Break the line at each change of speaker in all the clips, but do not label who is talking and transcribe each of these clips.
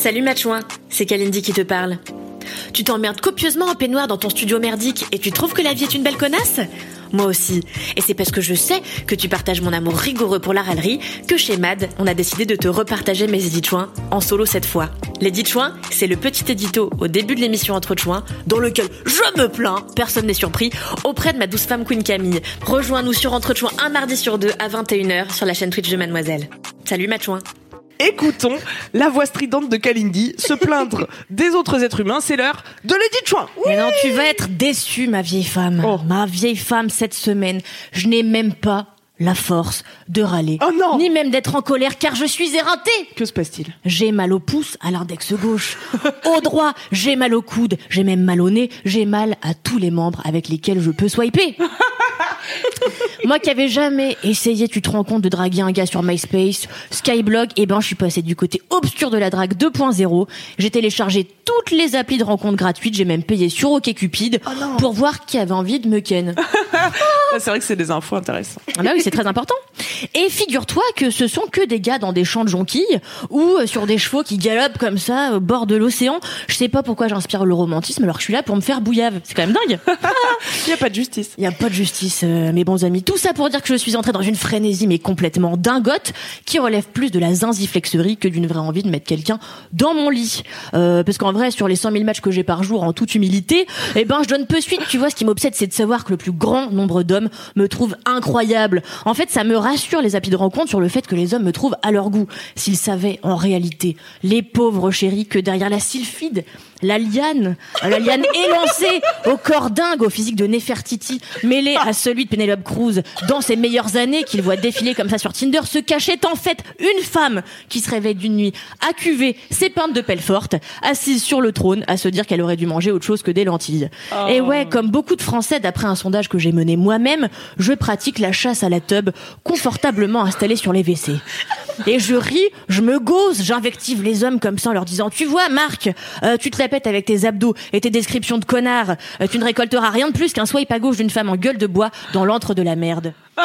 Salut Matchouin, c'est Kalindi qui te parle. Tu t'emmerdes copieusement en peignoir dans ton studio merdique et tu trouves que la vie est une belle connasse? Moi aussi. Et c'est parce que je sais que tu partages mon amour rigoureux pour la râlerie que chez MAD, on a décidé de te repartager mes éditchoins en solo cette fois. L'éditchoin, c'est le petit édito au début de l'émission Entre Chouins dans lequel je me plains, personne n'est surpris, auprès de ma douce femme Queen Camille. Rejoins-nous sur Entre Chouins un mardi sur deux à 21h sur la chaîne Twitch de Mademoiselle. Salut Matchouin
écoutons la voix stridente de Kalindi se plaindre des autres êtres humains. C'est l'heure de l'édit Chouin.
Mais non, tu vas être déçue, ma vieille femme.
Oh.
Ma vieille femme, cette semaine, je n'ai même pas la force de râler.
Oh non
Ni même d'être en colère, car je suis éreintée.
Que se passe-t-il?
J'ai mal au pouce, à l'index gauche. au droit, j'ai mal au coude, j'ai même mal au nez, j'ai mal à tous les membres avec lesquels je peux swiper. Moi qui avais jamais essayé, tu te rends compte, de draguer un gars sur MySpace, Skyblog, et ben je suis passée du côté obscur de la drague 2.0. J'ai téléchargé toutes les applis de rencontres gratuites, j'ai même payé sur OkCupid pour voir qui avait envie de me ken.
Ah, C'est vrai que c'est des infos intéressantes.
Ah bah oui, c'est très important. Et figure-toi que ce sont que des gars dans des champs de jonquilles ou euh, sur des chevaux qui galopent comme ça au bord de l'océan. Je sais pas pourquoi j'inspire le romantisme alors que je suis là pour me faire bouillave. C'est quand même dingue.
Il n'y a pas de justice.
Il y a pas de justice, euh, mes bons amis. Tout ça pour dire que je suis entrée dans une frénésie mais complètement dingote qui relève plus de la zinziflexerie que d'une vraie envie de mettre quelqu'un dans mon lit. Euh, parce qu'en vrai, sur les 100 000 matchs que j'ai par jour, en toute humilité, eh ben je donne peu suite. Tu vois, ce qui m'obsède, c'est de savoir que le plus grand nombre d'hommes me trouvent incroyable. En fait, ça me rassure les applis de rencontre sur le fait que les hommes me trouvent à leur goût. S'ils savaient en réalité, les pauvres chéris, que derrière la sylphide, la liane, la liane élancée au corps dingue, au physique de Nefertiti, mêlé à celui de Penelope Cruz dans ses meilleures années qu'il voit défiler comme ça sur Tinder, se cachait en fait une femme qui se réveille d'une nuit accuvée, ses pintes de pelle forte, assise sur le trône, à se dire qu'elle aurait dû manger autre chose que des lentilles. Et ouais, comme beaucoup de Français, d'après un sondage que j'ai mené moi-même, je pratique la chasse à la tub, confortablement installée sur les WC. Et je ris, je me gauze, j'invective les hommes comme ça en leur disant Tu vois, Marc, euh, tu te la pètes avec tes abdos et tes descriptions de connard. Euh, tu ne récolteras rien de plus qu'un swipe à gauche d'une femme en gueule de bois dans l'antre de la merde.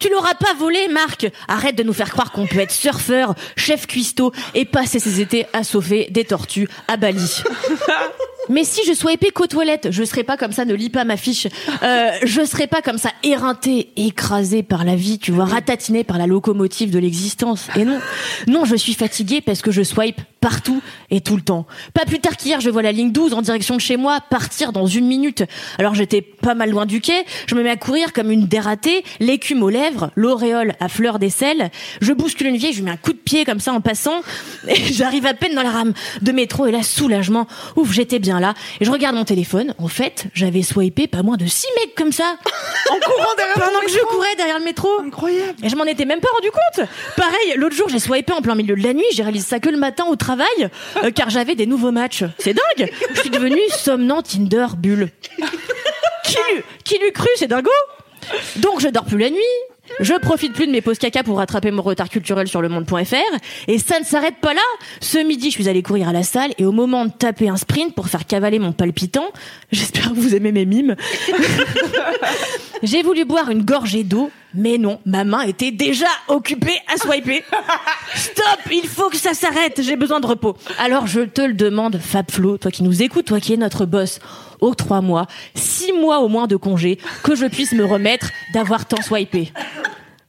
Tu l'auras pas volé, Marc. Arrête de nous faire croire qu'on peut être surfeur, chef cuistot et passer ses étés à sauver des tortues à Bali. Mais si je sois épée qu'aux toilettes, je serais pas comme ça, ne lis pas ma fiche. Euh, je serais pas comme ça, éreinté, écrasé par la vie, tu vois, ratatiné par la locomotive de l'existence. Et non, non, je suis fatiguée parce que je swipe partout et tout le temps. Pas plus tard qu'hier, je vois la ligne 12 en direction de chez moi partir dans une minute. Alors j'étais pas mal loin du quai, je me mets à courir comme une dératée, l'écume aux lèvres, l'auréole à fleur d'aisselle. Je bouscule une vieille, je lui mets un coup de pied comme ça en passant et j'arrive à peine dans la rame de métro et là, soulagement, ouf, j'étais bien là. Et je regarde mon téléphone, en fait, j'avais swipé pas moins de six mecs comme ça.
En courant derrière
Pendant que je courais derrière le métro.
Incroyable.
Et je m'en étais même pas rendu compte. Pareil, l'autre jour, j'ai swipé en plein milieu de la nuit. J'ai réalisé ça que le matin au travail, euh, car j'avais des nouveaux matchs. C'est dingue. Je suis devenue somnant Tinder bulle. Qui l'eût, qui l'eût cru, c'est dingo. Donc je dors plus la nuit. Je profite plus de mes pauses caca pour rattraper mon retard culturel sur le monde.fr. Et ça ne s'arrête pas là. Ce midi, je suis allée courir à la salle et au moment de taper un sprint pour faire cavaler mon palpitant, j'espère que vous aimez mes mimes, j'ai voulu boire une gorgée d'eau, mais non, ma main était déjà occupée à swiper. Stop, il faut que ça s'arrête, j'ai besoin de repos. Alors je te le demande, Fab Flo, toi qui nous écoutes, toi qui es notre boss, aux trois mois, six mois au moins de congé, que je puisse me remettre d'avoir tant swipé.